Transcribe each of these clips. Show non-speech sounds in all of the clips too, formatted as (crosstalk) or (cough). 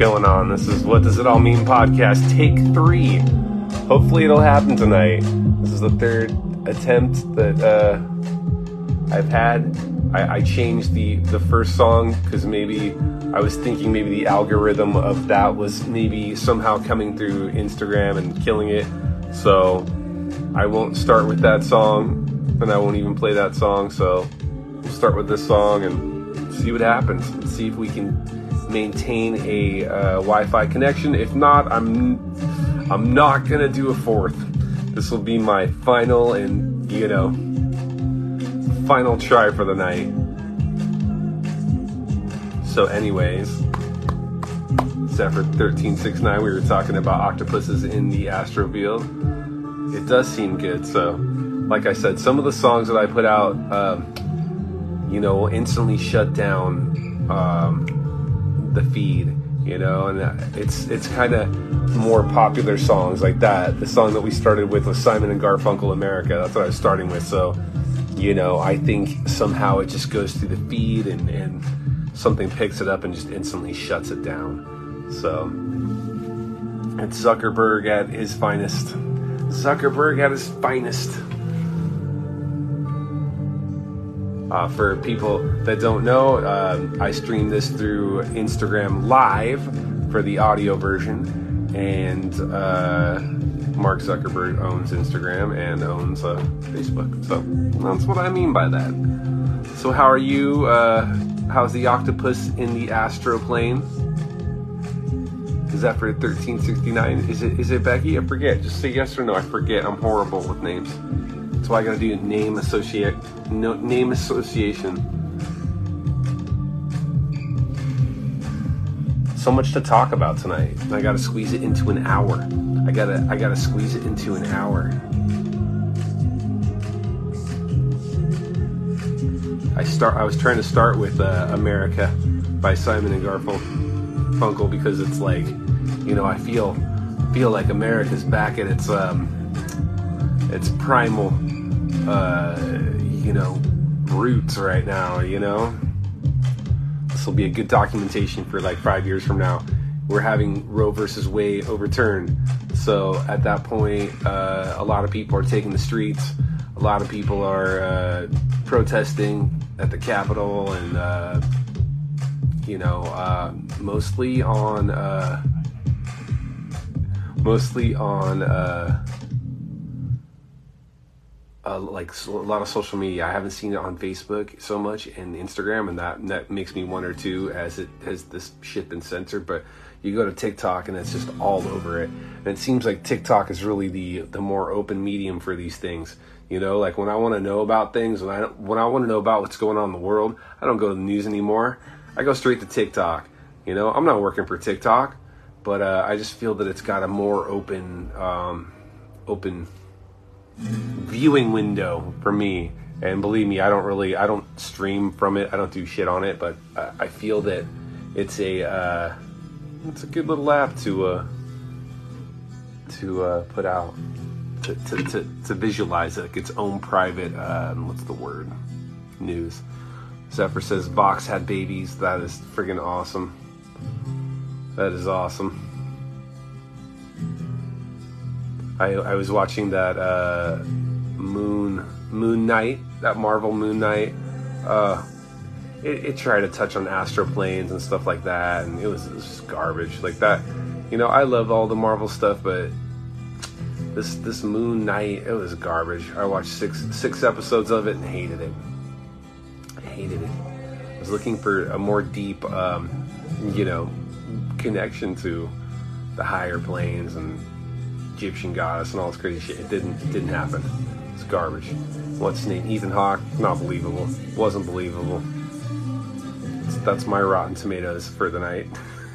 going on? This is What Does It All Mean podcast, take three. Hopefully, it'll happen tonight. This is the third attempt that uh, I've had. I, I changed the, the first song because maybe I was thinking maybe the algorithm of that was maybe somehow coming through Instagram and killing it. So I won't start with that song and I won't even play that song. So we'll start with this song and see what happens. See if we can maintain a uh, Wi-Fi connection. If not, I'm I'm not gonna do a fourth. This will be my final and you know final try for the night. So, anyways, Zephyr 1369, we were talking about octopuses in the astrofield. It does seem good. So, like I said, some of the songs that I put out, um, you know, will instantly shut down um, the feed. You know, and uh, it's it's kind of more popular songs like that. The song that we started with was Simon and Garfunkel America. That's what I was starting with. So, you know, I think somehow it just goes through the feed and, and something picks it up and just instantly shuts it down. So it's Zuckerberg at his finest. Zuckerberg at his finest. Uh, for people that don't know, uh, I stream this through Instagram Live for the audio version, and uh, Mark Zuckerberg owns Instagram and owns uh, Facebook. So that's what I mean by that. So, how are you? Uh, how's the octopus in the astral plane? Is that for 1369? Is it is it Becky? I forget. Just say yes or no. I forget. I'm horrible with names. Why I gotta do name associate no, name association. So much to talk about tonight. I gotta squeeze it into an hour. I gotta I gotta squeeze it into an hour. I start I was trying to start with uh, America by Simon and Garfunkel because it's like, you know, I feel feel like America's back at its um its primal uh you know roots right now, you know. This will be a good documentation for like 5 years from now. We're having Roe versus Wade overturned so at that point, uh, a lot of people are taking the streets. A lot of people are uh, protesting at the Capitol, and uh, you know, uh, mostly on uh, mostly on uh, like a lot of social media. I haven't seen it on Facebook so much and Instagram, and that that makes me wonder too, as it has this shit been censored, but you go to TikTok and it's just all over it. And it seems like TikTok is really the the more open medium for these things. You know, like when I want to know about things, when I when I want to know about what's going on in the world, I don't go to the news anymore. I go straight to TikTok. You know, I'm not working for TikTok, but uh, I just feel that it's got a more open um, open viewing window for me. And believe me, I don't really I don't stream from it. I don't do shit on it, but uh, I feel that it's a uh, it's a good little app to uh, to uh, put out to, to, to, to, visualize like its own private uh, what's the word news. Zephyr says Vox had babies. That is friggin' awesome. That is awesome. I, I was watching that uh, Moon Moon Knight, that Marvel Moon Knight. Uh, it, it, tried to touch on astral planes and stuff like that, and it was, it was just garbage like that. You know, I love all the Marvel stuff, but this this Moon Knight, it was garbage. I watched six six episodes of it and hated it. I hated it. I was looking for a more deep, um, you know, connection to the higher planes and Egyptian goddess and all this crazy shit. It didn't it didn't happen. It's garbage. What's name? Ethan Hawke. Not believable. Wasn't believable that's my Rotten Tomatoes for the night.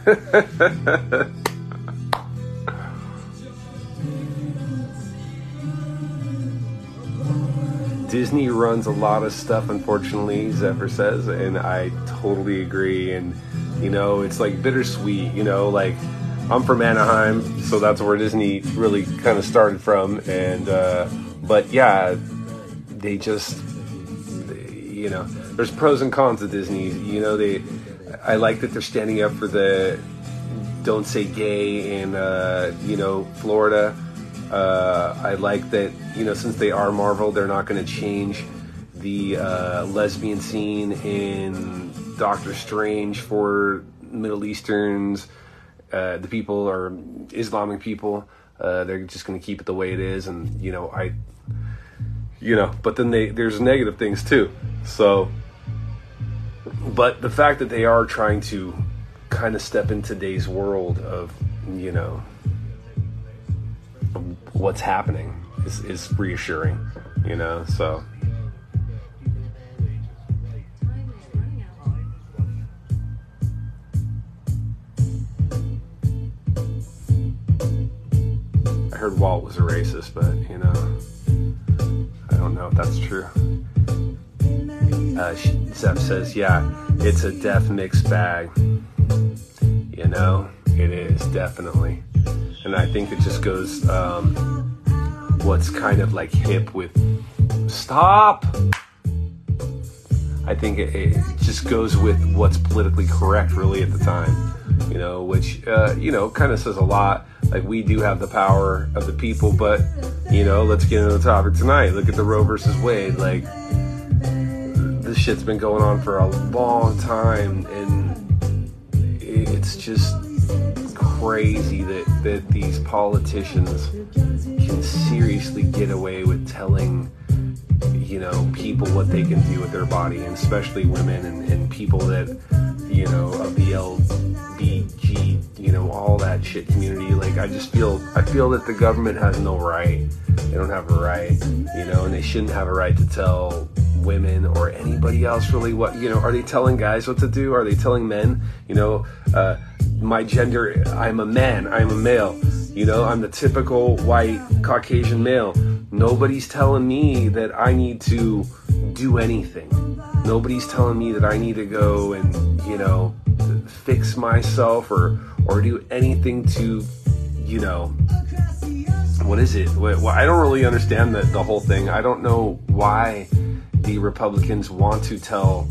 (laughs) Disney runs a lot of stuff, unfortunately, Zephyr says, and I totally agree. And, you know, it's like bittersweet, you know, like I'm from Anaheim, so that's where Disney really kind of started from. And, uh, but yeah, they just, they, you know, there's pros and cons of Disney. You know, they I like that they're standing up for the don't say gay in uh, you know Florida. Uh, I like that you know since they are Marvel, they're not going to change the uh, lesbian scene in Doctor Strange for Middle Easterns. Uh, the people are Islamic people. Uh, they're just going to keep it the way it is, and you know I, you know, but then they there's negative things too. So, but the fact that they are trying to kind of step in today's world of you know what's happening is, is reassuring you know so was a racist, but you know, I don't know if that's true. Uh, Zeph says, yeah, it's a deaf mixed bag. You know, it is definitely. And I think it just goes, um, what's kind of like hip with stop. I think it, it just goes with what's politically correct, really, at the time. You know, which, uh, you know, kind of says a lot. Like, we do have the power of the people, but, you know, let's get into the topic tonight. Look at the Roe versus Wade. Like, this shit's been going on for a long time, and it's just crazy that, that these politicians can seriously get away with telling you know people what they can do with their body and especially women and, and people that you know of the LBG you know all that shit community. Like I just feel I feel that the government has no right. They don't have a right you know and they shouldn't have a right to tell women or anybody else really what you know are they telling guys what to do? Are they telling men? You know uh, my gender i'm a man i'm a male. You know i'm the typical white caucasian male. Nobody's telling me that i need to do anything. Nobody's telling me that i need to go and you know fix myself or or do anything to you know what is it well, i don't really understand the, the whole thing i don't know why the Republicans want to tell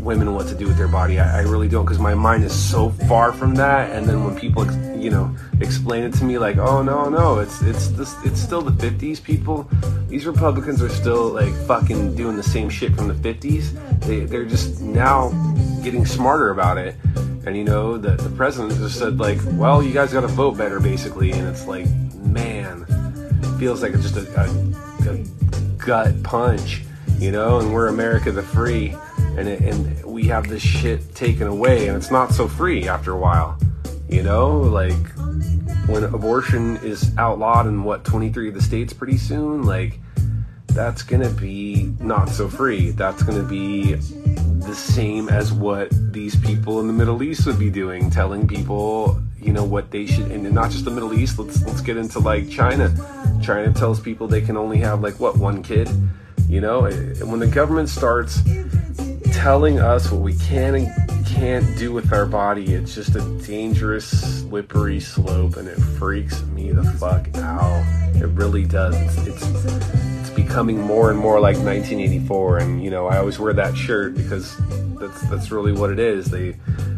women what to do with their body. I, I really don't because my mind is so far from that. And then when people, you know, explain it to me like, oh no, no, it's it's this, it's still the 50s. People, these Republicans are still like fucking doing the same shit from the 50s. They they're just now getting smarter about it. And you know, the the president just said like, well, you guys got to vote better, basically. And it's like, man, feels like it's just a, a, a gut punch you know, and we're America the free, and it, and we have this shit taken away, and it's not so free after a while, you know, like when abortion is outlawed in what 23 of the states pretty soon, like that's gonna be not so free. That's gonna be the same as what these people in the Middle East would be doing, telling people, you know, what they should, and not just the Middle East. Let's let's get into like China. China tells people they can only have like what one kid you know, when the government starts telling us what we can and can't do with our body, it's just a dangerous, slippery slope, and it freaks me the fuck out. It really does. It's, it's, it's becoming more and more like 1984, and you know, I always wear that shirt because that's that's really what it is. They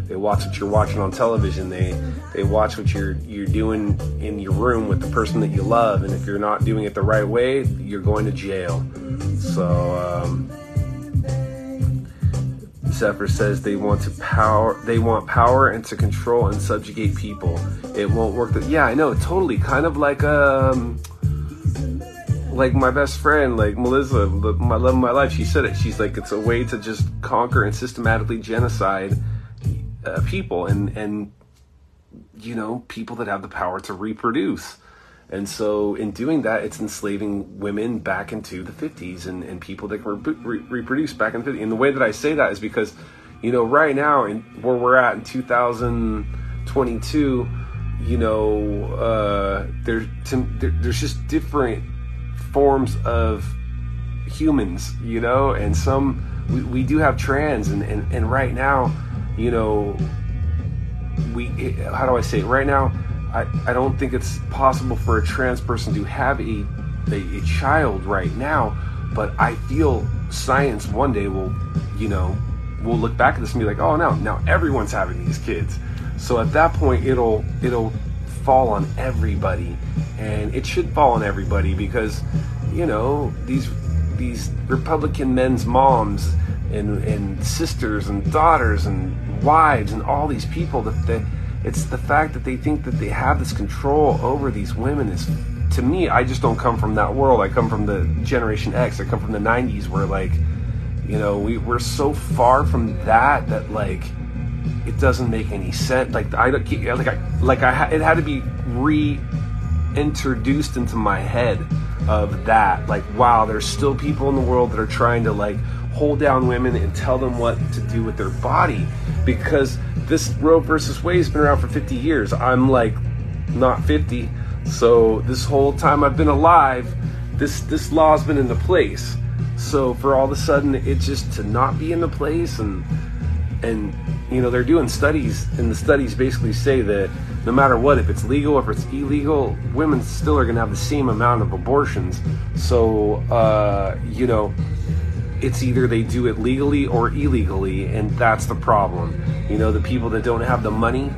they watch what you're watching on television. They they watch what you're you're doing in your room with the person that you love, and if you're not doing it the right way, you're going to jail. So um, Zephyr says they want to power, they want power and to control and subjugate people. It won't work. Yeah, I know, totally. Kind of like um, like my best friend, like Melissa, my love of my life. She said it. She's like, it's a way to just conquer and systematically genocide uh, people and and you know people that have the power to reproduce. And so, in doing that, it's enslaving women back into the 50s and, and people that can re- re- reproduce back in the 50s. And the way that I say that is because, you know, right now, in where we're at in 2022, you know, uh, there, there, there's just different forms of humans, you know, and some, we, we do have trans, and, and, and right now, you know, we, how do I say it? Right now, I, I don't think it's possible for a trans person to have a, a, a child right now, but I feel science one day will, you know, will look back at this and be like, oh no, now everyone's having these kids. So at that point, it'll it'll fall on everybody, and it should fall on everybody because you know these these Republican men's moms and and sisters and daughters and wives and all these people that they, it's the fact that they think that they have this control over these women is to me I just don't come from that world. I come from the generation X. I come from the 90s where like you know we, we're so far from that that like it doesn't make any sense like I like I like I it had to be reintroduced into my head of that like wow there's still people in the world that are trying to like hold down women and tell them what to do with their body because this Roe versus Wade has been around for 50 years. I'm like not 50, so this whole time I've been alive, this this law's been into place. So for all of a sudden it just to not be in the place and and you know they're doing studies and the studies basically say that no matter what if it's legal or if it's illegal women still are going to have the same amount of abortions so uh, you know it's either they do it legally or illegally, and that's the problem. You know, the people that don't have the money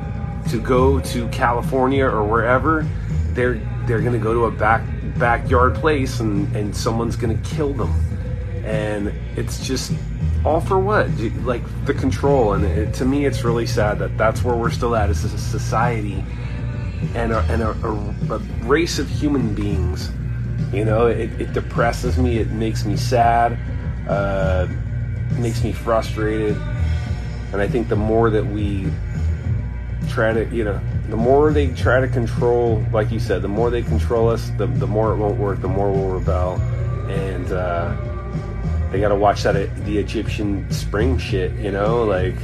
to go to California or wherever, they're they're gonna go to a back backyard place and and someone's gonna kill them, and it's just all for what? Like the control, and it, to me, it's really sad that that's where we're still at as a society and a, and a, a, a race of human beings. You know, it, it depresses me. It makes me sad uh, makes me frustrated. And I think the more that we try to, you know, the more they try to control, like you said, the more they control us, the, the more it won't work, the more we'll rebel. And uh, they got to watch that the Egyptian spring shit, you know, like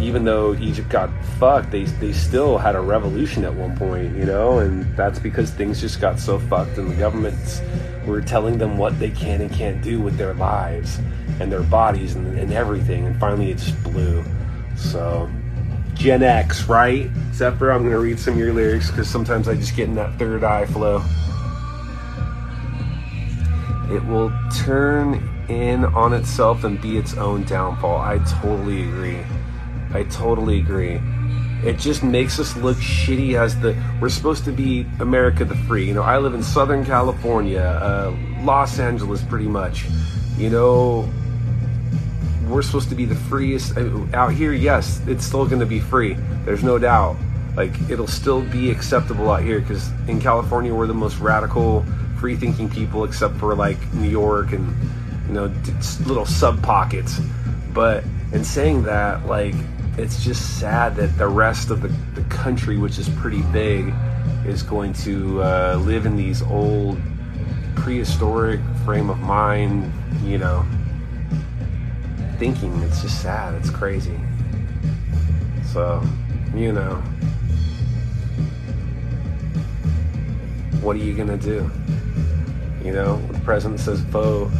even though Egypt got fucked, they they still had a revolution at one point, you know, and that's because things just got so fucked, and the governments were telling them what they can and can't do with their lives and their bodies and, and everything, and finally it just blew. So, Gen X, right? Zephyr, I'm gonna read some of your lyrics because sometimes I just get in that third eye flow. It will turn in on itself and be its own downfall. I totally agree. I totally agree. It just makes us look shitty as the we're supposed to be America the free. You know, I live in Southern California, uh, Los Angeles, pretty much. You know, we're supposed to be the freest out here. Yes, it's still going to be free. There's no doubt. Like it'll still be acceptable out here because in California we're the most radical, free-thinking people, except for like New York and you know little sub pockets. But in saying that, like it's just sad that the rest of the, the country, which is pretty big, is going to uh, live in these old prehistoric frame of mind, you know, thinking. It's just sad. It's crazy. So, you know, what are you going to do? You know, the president says vote.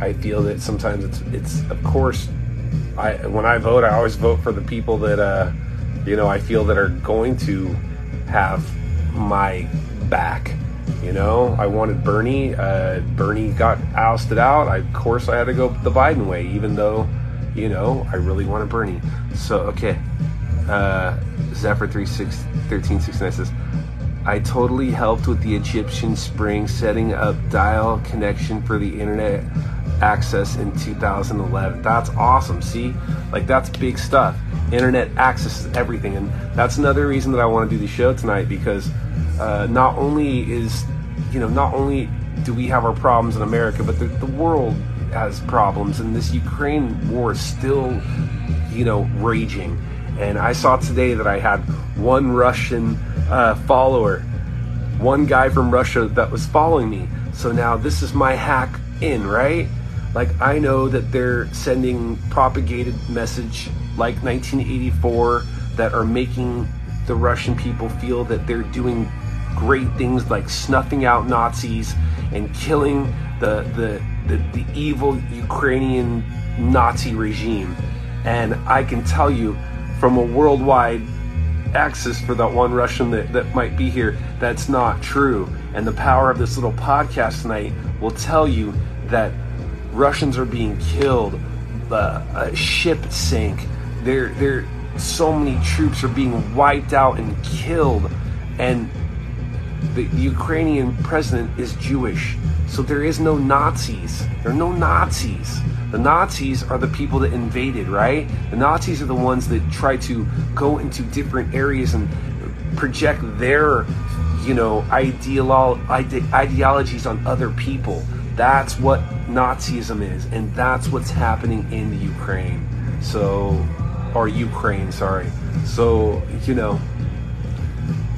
I feel that sometimes it's, it's of course, I when I vote, I always vote for the people that uh, you know I feel that are going to have my back. You know, I wanted Bernie. Uh, Bernie got ousted out. I, of course, I had to go the Biden way, even though, you know, I really wanted Bernie. So, okay. Uh, Zephyr 1369 says, I totally helped with the Egyptian Spring setting up dial connection for the internet access in 2011. That's awesome. See, like that's big stuff. Internet access is everything, and that's another reason that I want to do the show tonight because uh, not only is you know not only do we have our problems in America, but the, the world has problems, and this Ukraine war is still you know raging. And I saw today that I had one Russian uh, follower, one guy from Russia that was following me. So now this is my hack in, right? Like I know that they're sending propagated message like 1984 that are making the Russian people feel that they're doing great things like snuffing out Nazis and killing the the the, the evil Ukrainian Nazi regime. And I can tell you from a worldwide access for that one Russian that, that might be here, that's not true. And the power of this little podcast tonight will tell you that Russians are being killed. Uh, a ship sank. They're they're so many troops are being wiped out and killed, and the Ukrainian president is Jewish. So there is no Nazis. There are no Nazis. The Nazis are the people that invaded, right? The Nazis are the ones that try to go into different areas and project their, you know, ideolo- ide- ideologies on other people. That's what Nazism is, and that's what's happening in the Ukraine. So, or Ukraine, sorry. So, you know,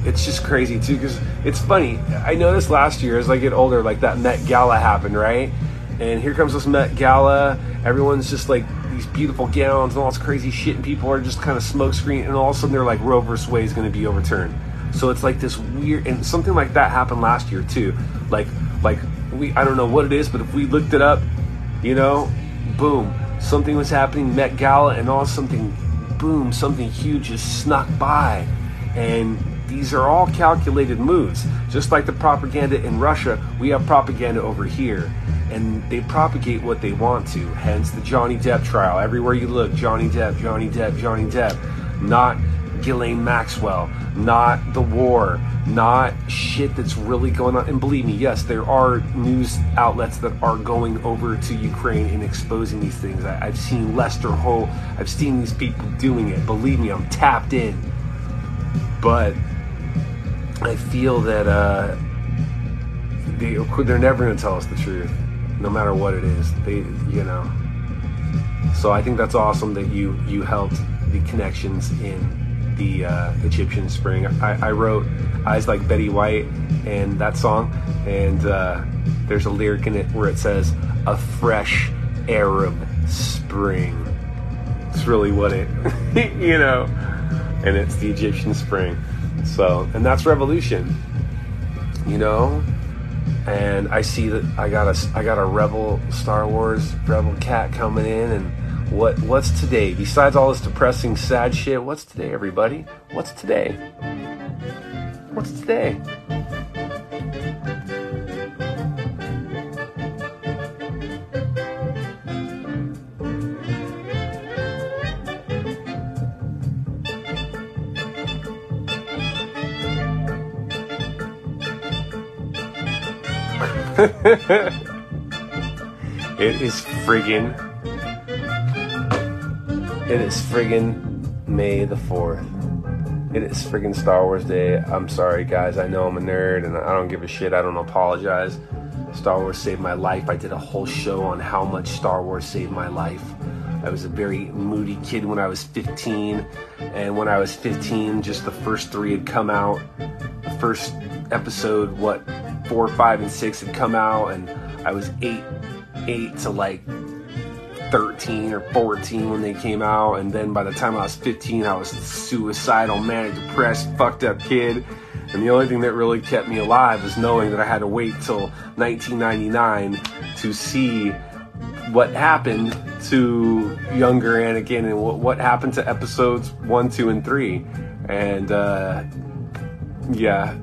it's just crazy too because it's funny. I noticed last year as I get older, like that Met Gala happened, right? And here comes this Met Gala. Everyone's just like these beautiful gowns and all this crazy shit, and people are just kind of smokescreen. And all of a sudden, they're like Roe versus Wade is going to be overturned. So it's like this weird, and something like that happened last year too. Like, like we, I don't know what it is, but if we looked it up, you know, boom, something was happening, Met Gala, and all something, boom, something huge just snuck by, and these are all calculated moves. Just like the propaganda in Russia, we have propaganda over here. And they propagate what they want to. Hence the Johnny Depp trial. Everywhere you look, Johnny Depp, Johnny Depp, Johnny Depp. Not Ghislaine Maxwell. Not the war. Not shit that's really going on. And believe me, yes, there are news outlets that are going over to Ukraine and exposing these things. I, have seen Lester Holt. I've seen these people doing it. Believe me, I'm tapped in. But I feel that uh, they they're never going to tell us the truth, no matter what it is. They, you know. So I think that's awesome that you you helped the connections in the uh, Egyptian Spring. I, I, wrote "Eyes Like Betty White" and that song, and uh, there's a lyric in it where it says "a fresh Arab spring." It's really what it, (laughs) you know, and it's the Egyptian Spring. So, and that's revolution, you know. And I see that I got a I got a rebel Star Wars rebel cat coming in, and what what's today? Besides all this depressing, sad shit, what's today, everybody? What's today? What's today? (laughs) it is friggin' it is friggin' May the 4th. It is friggin' Star Wars Day. I'm sorry, guys. I know I'm a nerd and I don't give a shit. I don't apologize. Star Wars saved my life. I did a whole show on how much Star Wars saved my life. I was a very moody kid when I was 15, and when I was 15, just the first three had come out. The first episode, what, four, five, and six had come out, and I was eight, eight to like 13 or 14 when they came out, and then by the time I was 15, I was suicidal, manic, depressed, fucked up kid. And the only thing that really kept me alive was knowing that I had to wait till 1999 to see what happened to younger Anakin and what, what happened to episodes one, two, and three. And uh, yeah,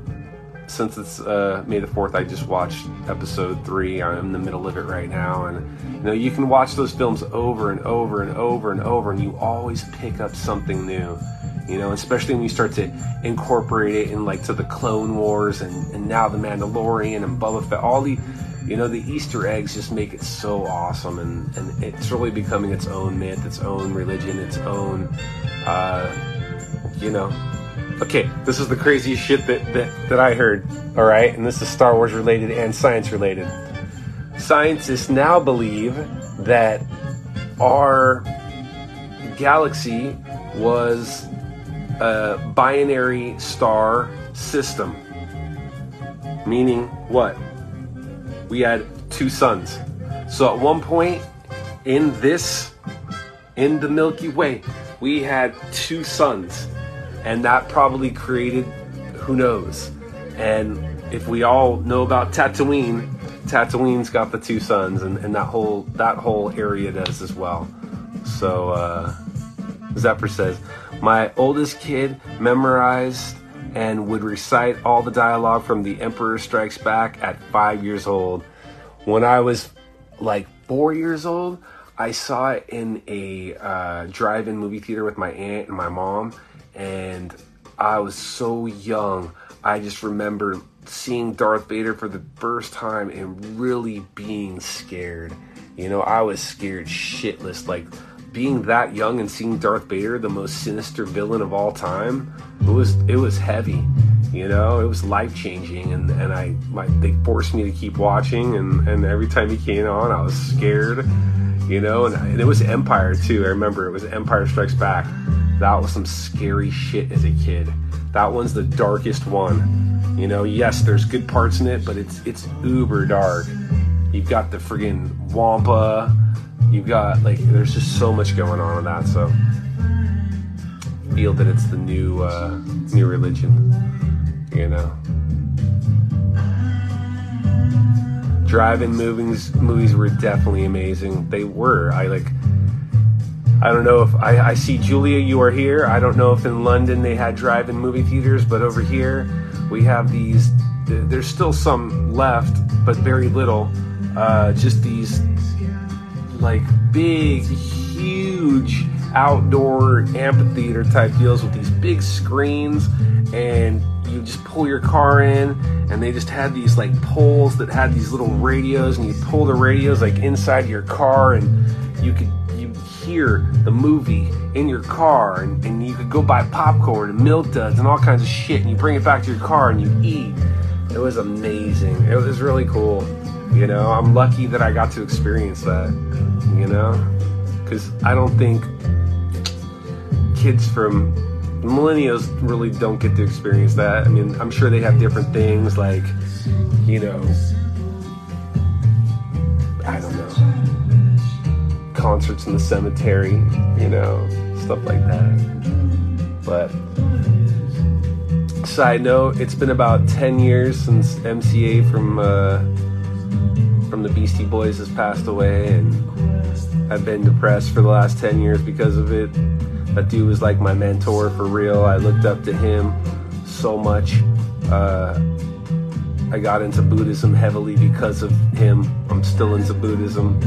since it's uh, May the 4th, I just watched episode three. I'm in the middle of it right now. And, you know, you can watch those films over and over and over and over, and you always pick up something new. You know, especially when you start to incorporate it in, like, to the Clone Wars and, and now the Mandalorian and Boba Fett. All the, you know, the Easter eggs just make it so awesome. And, and it's really becoming its own myth, its own religion, its own, uh, you know, Okay, this is the craziest shit that, that, that I heard, alright? And this is Star Wars related and science related. Scientists now believe that our galaxy was a binary star system. Meaning what? We had two suns. So at one point in this, in the Milky Way, we had two suns and that probably created who knows. And if we all know about Tatooine, Tatooine's got the two suns, and, and that whole that whole area does as well. So uh, Zephyr says, my oldest kid memorized and would recite all the dialogue from The Emperor Strikes Back at five years old. When I was like four years old, I saw it in a uh, drive-in movie theater with my aunt and my mom, and I was so young. I just remember seeing Darth Vader for the first time and really being scared. You know, I was scared shitless. Like being that young and seeing Darth Vader, the most sinister villain of all time, it was it was heavy. You know, it was life changing, and and I my, they forced me to keep watching, and and every time he came on, I was scared. You know, and, and it was Empire too. I remember it was Empire Strikes Back. That was some scary shit as a kid. That one's the darkest one. You know, yes, there's good parts in it, but it's it's uber dark. You've got the friggin' Wampa. You've got like there's just so much going on in that. So feel that it's the new uh, new religion you know. Drive-in movies movies were definitely amazing. They were. I like. I don't know if I, I see Julia. You are here. I don't know if in London they had drive-in movie theaters, but over here we have these. There's still some left, but very little. Uh, just these like big, huge outdoor amphitheater type deals with these big screens and you just pull your car in and they just had these like poles that had these little radios and you pull the radios like inside your car and you could hear the movie in your car and, and you could go buy popcorn and milk duds and all kinds of shit and you bring it back to your car and you eat. It was amazing. It was really cool. You know i'm lucky that i got to experience that you know? Because i don't think kids from millennials really don't get to experience that. I mean, I'm sure they have different things like, you know, concerts in the cemetery, you know, stuff like that. But side note, it's been about 10 years since MCA from uh, from the Beastie Boys has passed away, and I've been depressed for the last 10 years because of it that dude was like my mentor for real. I looked up to him so much. Uh, I got into Buddhism heavily because of him. I'm still into Buddhism.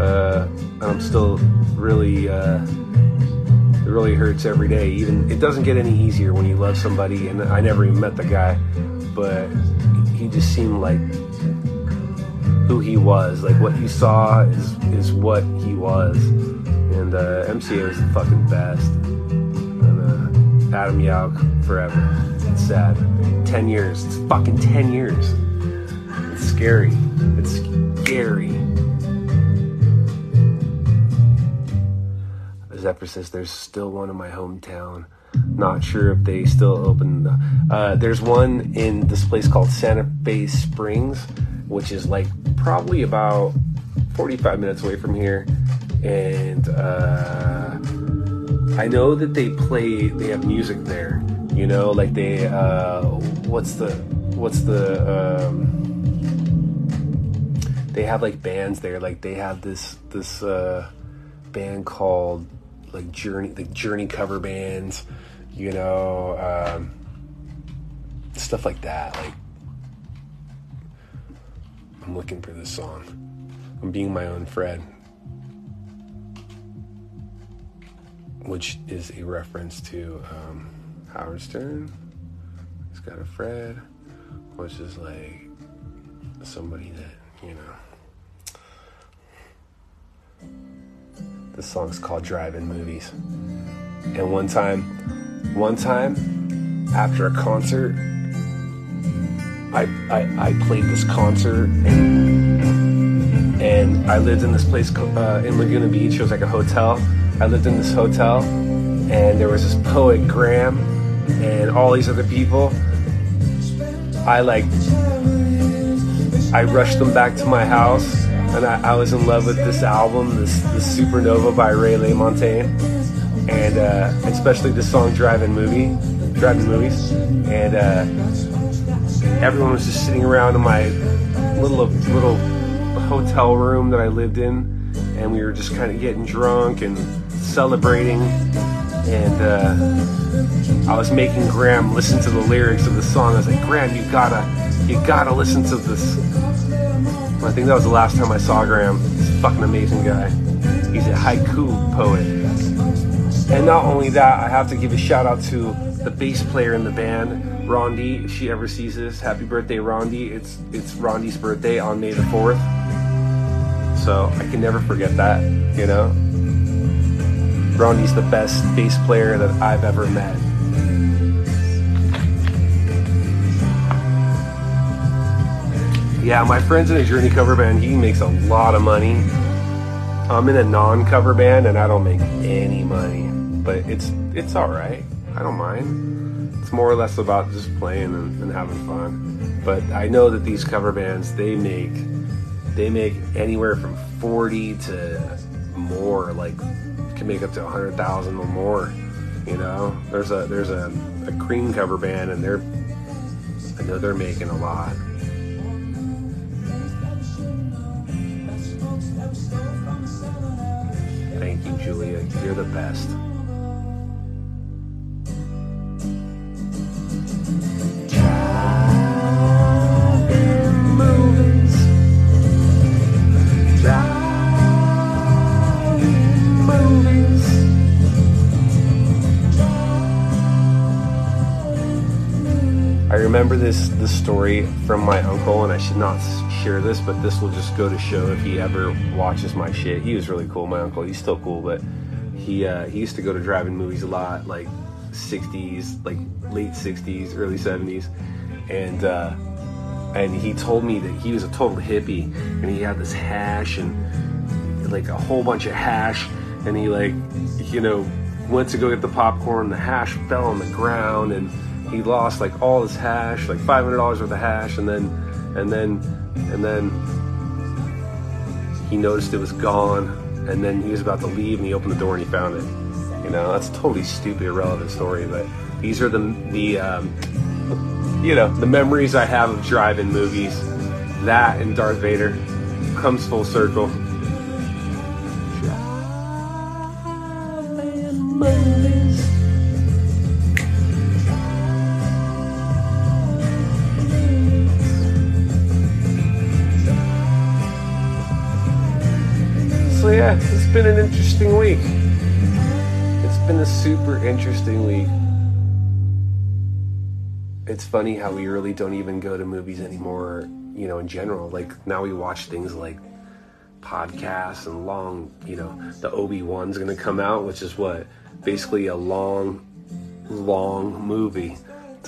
Uh, I'm still really, uh, it really hurts every day. Even it doesn't get any easier when you love somebody. And I never even met the guy, but he just seemed like who he was. Like what you saw is is what he was and uh, MCA is the fucking best. Uh, Adam Yauch forever. It's sad. Ten years. It's fucking ten years. It's scary. It's scary. Zephyr says there's still one in my hometown. Not sure if they still open. Uh, there's one in this place called Santa Fe Springs, which is like probably about 45 minutes away from here and uh, I know that they play. They have music there. You know, like they. Uh, what's the what's the um, they have like bands there. Like they have this this uh, band called like Journey, the Journey cover bands. You know, um, stuff like that. Like I'm looking for this song. I'm being my own Fred. Which is a reference to um, Howard Stern. He's got a Fred, which is like somebody that, you know. The song's called Drive-In Movies. And one time, one time, after a concert, I, I, I played this concert and, and I lived in this place uh, in Laguna Beach. It was like a hotel I lived in this hotel, and there was this poet Graham, and all these other people. I like, I rushed them back to my house, and I, I was in love with this album, this, this Supernova by Ray LaMontagne, and uh, especially the song Drive-In Movie, Drive-In Movies, and uh, everyone was just sitting around in my little little hotel room that I lived in, and we were just kind of getting drunk and celebrating, and uh, I was making Graham listen to the lyrics of the song. I was like, Graham, you gotta, you gotta listen to this. I think that was the last time I saw Graham. He's a fucking amazing guy. He's a haiku poet. And not only that, I have to give a shout out to the bass player in the band, Rondi. If she ever sees this, happy birthday, Rondi. It's it's Rondi's birthday on May the 4th. So I can never forget that, you know? Rondi's the best bass player that I've ever met. Yeah, my friend's in a Journey cover band. He makes a lot of money. I'm in a non-cover band and I don't make any money, but it's it's all right. I don't mind. It's more or less about just playing and, and having fun. But I know that these cover bands they make they make anywhere from 40 to more like can make up to a 100,000 or more you know there's a there's a, a cream cover band and they're I know they're making a lot Thank you, Julia. You're the best. Remember this this story from my uncle, and I should not share this, but this will just go to show if he ever watches my shit. He was really cool, my uncle. He's still cool, but he uh, he used to go to drive-in movies a lot, like '60s, like late '60s, early '70s, and uh, and he told me that he was a total hippie, and he had this hash and like a whole bunch of hash, and he like you know went to go get the popcorn, the hash fell on the ground, and he lost like all his hash, like five hundred dollars worth of hash, and then and then and then he noticed it was gone, and then he was about to leave, and he opened the door and he found it. You know, that's a totally stupid, irrelevant story, but these are the the um, you know the memories I have of drive-in movies. That and Darth Vader comes full circle. Yeah, it's been an interesting week. It's been a super interesting week. It's funny how we really don't even go to movies anymore, you know, in general. Like now we watch things like podcasts and long, you know, the Obi-Wan's going to come out, which is what basically a long long movie.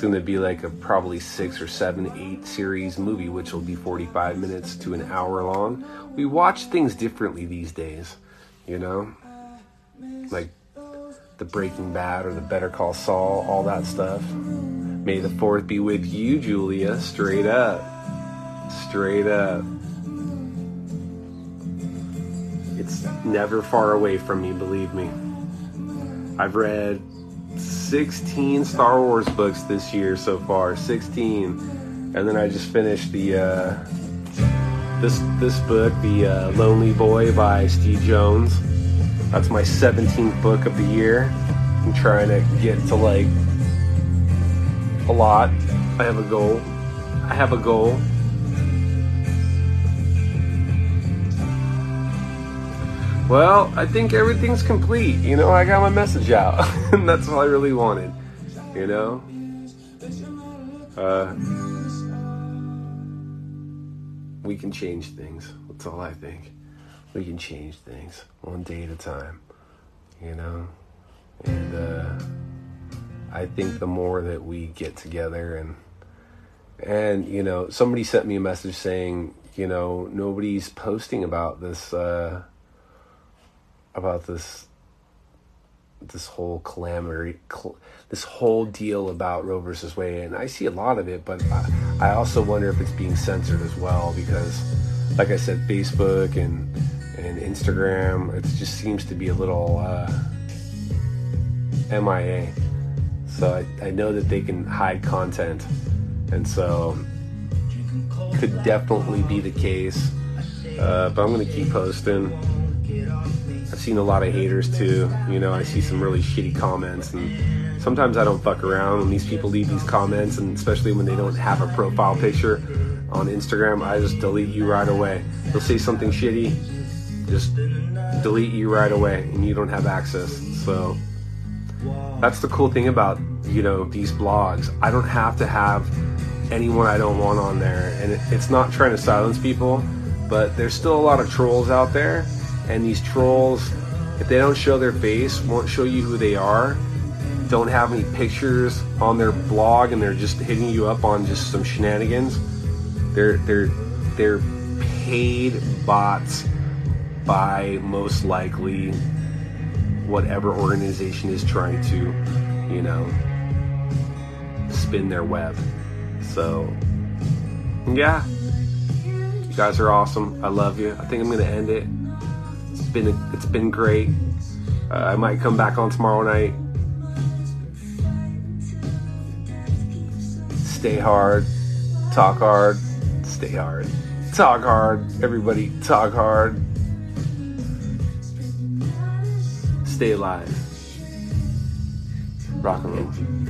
Going to be like a probably six or seven, eight series movie, which will be 45 minutes to an hour long. We watch things differently these days, you know? Like the Breaking Bad or the Better Call Saul, all that stuff. May the fourth be with you, Julia. Straight up. Straight up. It's never far away from me, believe me. I've read 16 Star Wars books this year so far. 16. And then I just finished the uh, this this book, The uh, Lonely Boy by Steve Jones. That's my 17th book of the year. I'm trying to get to like a lot. I have a goal. I have a goal. Well, I think everything's complete. You know, I got my message out. (laughs) and that's all I really wanted. You know? Uh, we can change things. That's all I think. We can change things one day at a time. You know? And uh, I think the more that we get together and and you know, somebody sent me a message saying, you know, nobody's posting about this uh about this this whole calamity, cl- this whole deal about Roe versus Wade, and I see a lot of it, but I, I also wonder if it's being censored as well because, like I said, Facebook and and Instagram, it just seems to be a little uh, MIA. So I, I know that they can hide content, and so could definitely be the case. Uh, but I'm gonna keep posting. Seen a lot of haters too. You know, I see some really shitty comments, and sometimes I don't fuck around when these people leave these comments, and especially when they don't have a profile picture on Instagram, I just delete you right away. They'll say something shitty, just delete you right away and you don't have access. So that's the cool thing about, you know, these blogs. I don't have to have anyone I don't want on there. And it's not trying to silence people, but there's still a lot of trolls out there. And these trolls, if they don't show their face, won't show you who they are, don't have any pictures on their blog, and they're just hitting you up on just some shenanigans. They're they're they're paid bots by most likely whatever organization is trying to, you know, spin their web. So, yeah, you guys are awesome. I love you. I think I'm gonna end it. Been it's been great. Uh, I might come back on tomorrow night. Stay hard, talk hard, stay hard, talk hard. Everybody, talk hard. Stay alive. Rock and roll.